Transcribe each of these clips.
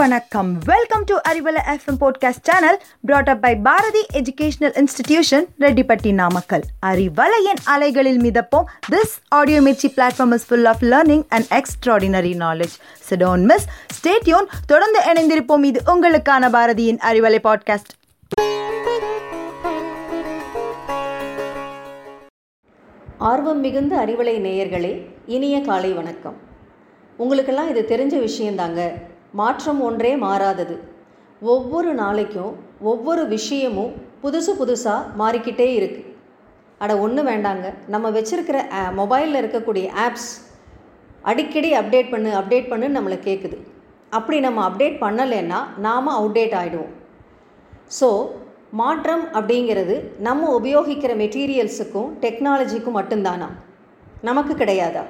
வணக்கம். Welcome to Arivalai FM podcast channel brought up by Bharathi educational institution Rettipatti Namakkal அறிவலையின் அலைகளில் மிதப்போம். This audio Mirchi platform is full of learning and extraordinary knowledge so don't miss stay tuned தொடர்ந்து இணைந்திருப்போம். இது உங்களுக்கான பாரதியின் Arivalai podcast ஆர்வம் மிகுந்த அறிவலை நேயர்களே இனிய காலை வணக்கம். உங்களுக்கெல்லாம் இது தெரிஞ்ச விஷயந்தாங்க மாற்றம் ஒன்றே மாறாதது. ஒவ்வொரு நாளைக்கும் ஒவ்வொரு விஷயமும் புதுசு புதுசாக மாறிக்கிட்டே இருக்குது அட ஒன்றும் வேண்டாங்க. நம்ம வச்சுருக்கிற மொபைலில் இருக்கக்கூடிய ஆப்ஸ் அடிக்கடி அப்டேட் பண்ணு அப்டேட் பண்ணு நம்மளை கேட்குது அப்படி நம்ம அப்டேட் பண்ணலைன்னா நாம் அவுடேட் ஆகிடுவோம் ஸோ மாற்றம் அப்படிங்கிறது நம்ம உபயோகிக்கிற மெட்டீரியல்ஸுக்கும் டெக்னாலஜிக்கும் மட்டும்தானா? நமக்கு கிடையாதா?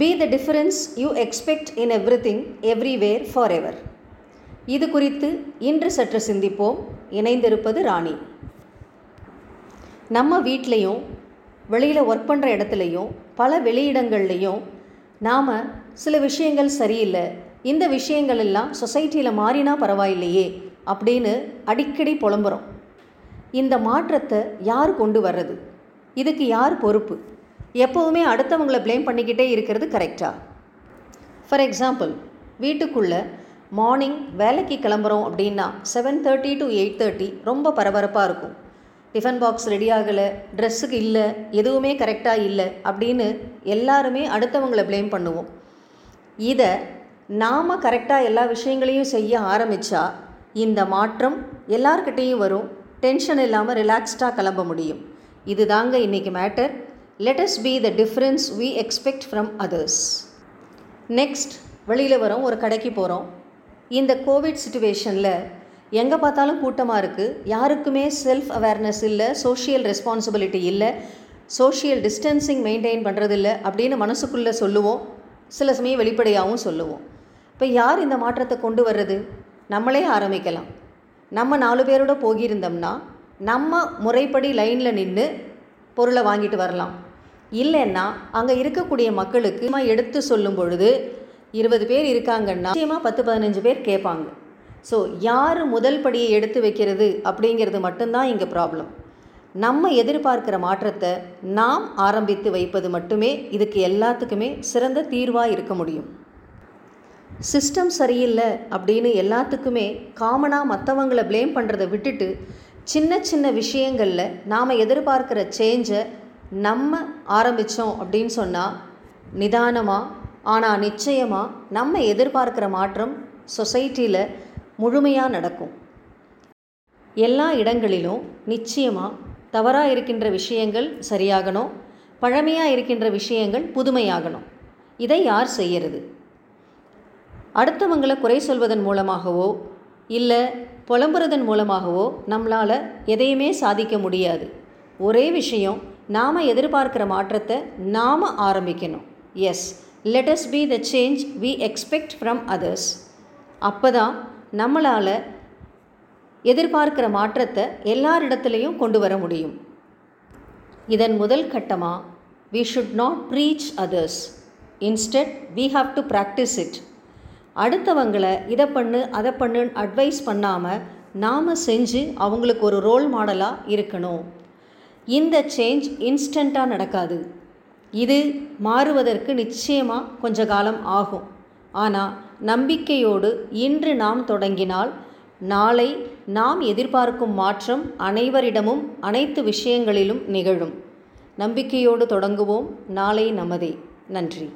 Be the difference you expect in everything everywhere forever இது குறித்து இன்று சற்று சிந்திப்போம். இணைந்திருப்பது ராணி. நம்ம வீட்லேயும் வெளியில் ஒர்க் பண்ணுற இடத்துலையும் பல வெளியிடங்கள்லையும் நாம் சில விஷயங்கள் சரியில்லை. இந்த விஷயங்கள் எல்லாம் சொசைட்டியில் மாறினா பரவாயில்லையே அப்படின்னு அடிக்கடி புலம்புறோம். இந்த மாற்றத்தை யார் கொண்டு வர்றது? இதுக்கு யார் பொறுப்பு? எப்போவுமே அடுத்தவங்களை ப்ளேம் பண்ணிக்கிட்டே இருக்கிறது கரெக்டா ஃபார் எக்ஸாம்பிள் வீட்டுக்குள்ளே மார்னிங் வேலைக்கு கிளம்புறோம் அப்படின்னா seven thirty to eight thirty ரொம்ப பரபரப்பாக இருக்கும். டிஃபன் பாக்ஸ் ரெடி ஆகலை ட்ரெஸ்ஸுக்கு இல்லை எதுவுமே கரெக்டாக இல்லை அப்படின்னு எல்லாருமே அடுத்தவங்களை ப்ளேம் பண்ணுவோம். இதை நாம் கரெக்டாக எல்லா விஷயங்களையும் செய்ய ஆரம்பித்தா இந்த மாற்றம் எல்லார்கிட்டேயும் வரும். டென்ஷன் இல்லாமல் ரிலாக்ஸ்டாக கிளம்ப முடியும். இது தாங்க இன்றைக்கி matter let us be the difference we expect from others next வெளியில் வரோம் ஒரு கடைக்கு போகிறோம் இந்த கோவிட் சுச்சுவேஷனில் எங்கே பார்த்தாலும் கூட்டமாக இருக்குது யாருக்குமே செல்ஃப் அவேர்னஸ் இல்லை சோஷியல் ரெஸ்பான்சிபிலிட்டி இல்லை சோஷியல் டிஸ்டன்சிங் மெயின்டைன் பண்ணுறதில்ல அப்படின்னு மனசுக்குள்ளே சொல்லுவோம். சில சமயம் வெளிப்படையாகவும் சொல்லுவோம். இப்போ யார் இந்த மாற்றத்தை கொண்டு வர்றது? நம்மளே ஆரம்பிக்கலாம். நம்ம நாலு பேரோட போகியிருந்தோம்னா நம்ம முறைப்படி லைனில் நின்று பொருளை வாங்கிட்டு வரலாம். இல்லைன்னா அங்கே இருக்கக்கூடிய மக்களுக்கு எடுத்து சொல்லும் பொழுது இருபது பேர் இருக்காங்கன்னா நிச்சயமாக பத்து பதினஞ்சு பேர் கேட்பாங்க. ஸோ யார் முதல் படியை எடுத்து வைக்கிறது அப்படிங்கிறது மட்டும்தான் இங்கே ப்ராப்ளம் நம்ம எதிர்பார்க்கிற மாற்றத்தை நாம் ஆரம்பித்து வைப்பது மட்டுமே இதுக்கு எல்லாத்துக்குமே சிறந்த தீர்வாக இருக்க முடியும். சிஸ்டம் சரியில்லை அப்படின்னு எல்லாத்துக்குமே காமனாக மற்றவங்கள ப்ளேம் பண்ணுறதை விட்டுட்டு சின்ன சின்ன விஷயங்களில் நாம் எதிர்பார்க்குற சேஞ்சை நம்ம ஆரம்பித்தோம் அப்படின்னு சொன்னால் நிதானமாக ஆனால் நிச்சயமாக நம்ம எதிர்பார்க்குற மாற்றம் சொசைட்டியில் முழுமையாக நடக்கும். எல்லா இடங்களிலும் நிச்சயமாக தவறாக இருக்கின்ற விஷயங்கள் சரியாகணும் பழமையாக இருக்கின்ற விஷயங்கள் புதுமையாகணும். இதை யார் செய்கிறது அடுத்தவங்களை குறை சொல்வதன் மூலமாகவோ இல்லை புலம்புறதன் மூலமாகவோ நம்மளால் எதையுமே சாதிக்க முடியாது. ஒரே விஷயம் நாம் எதிர்பார்க்குற மாற்றத்தை நாம் ஆரம்பிக்கணும். Yes let us be the change we expect from others அப்போ தான் நம்மளால் எதிர்பார்க்கிற மாற்றத்தை எல்லாரிடத்துலையும் கொண்டு வர முடியும். இதன் முதல் கட்டமாக we should not preach others instead we have to practise it அடுத்தவங்களை இதை பண்ணு அதை பண்ணுன்னு அட்வைஸ் பண்ணாமல் நாம் செஞ்சு அவங்களுக்கு ஒரு ரோல் மாடலாக இருக்கணும். இந்த சேஞ்ச் இன்ஸ்டண்ட்டாக நடக்காது. இது மாறுவதற்கு நிச்சயமாக கொஞ்ச காலம் ஆகும். ஆனால் நம்பிக்கையோடு இன்று நாம் தொடங்கினால் நாளை நாம் எதிர்பார்க்கும் மாற்றம் அனைவரிடமும் அனைத்து விஷயங்களிலும் நிகழும். நம்பிக்கையோடு தொடங்குவோம். நாளை நமதே. நன்றி.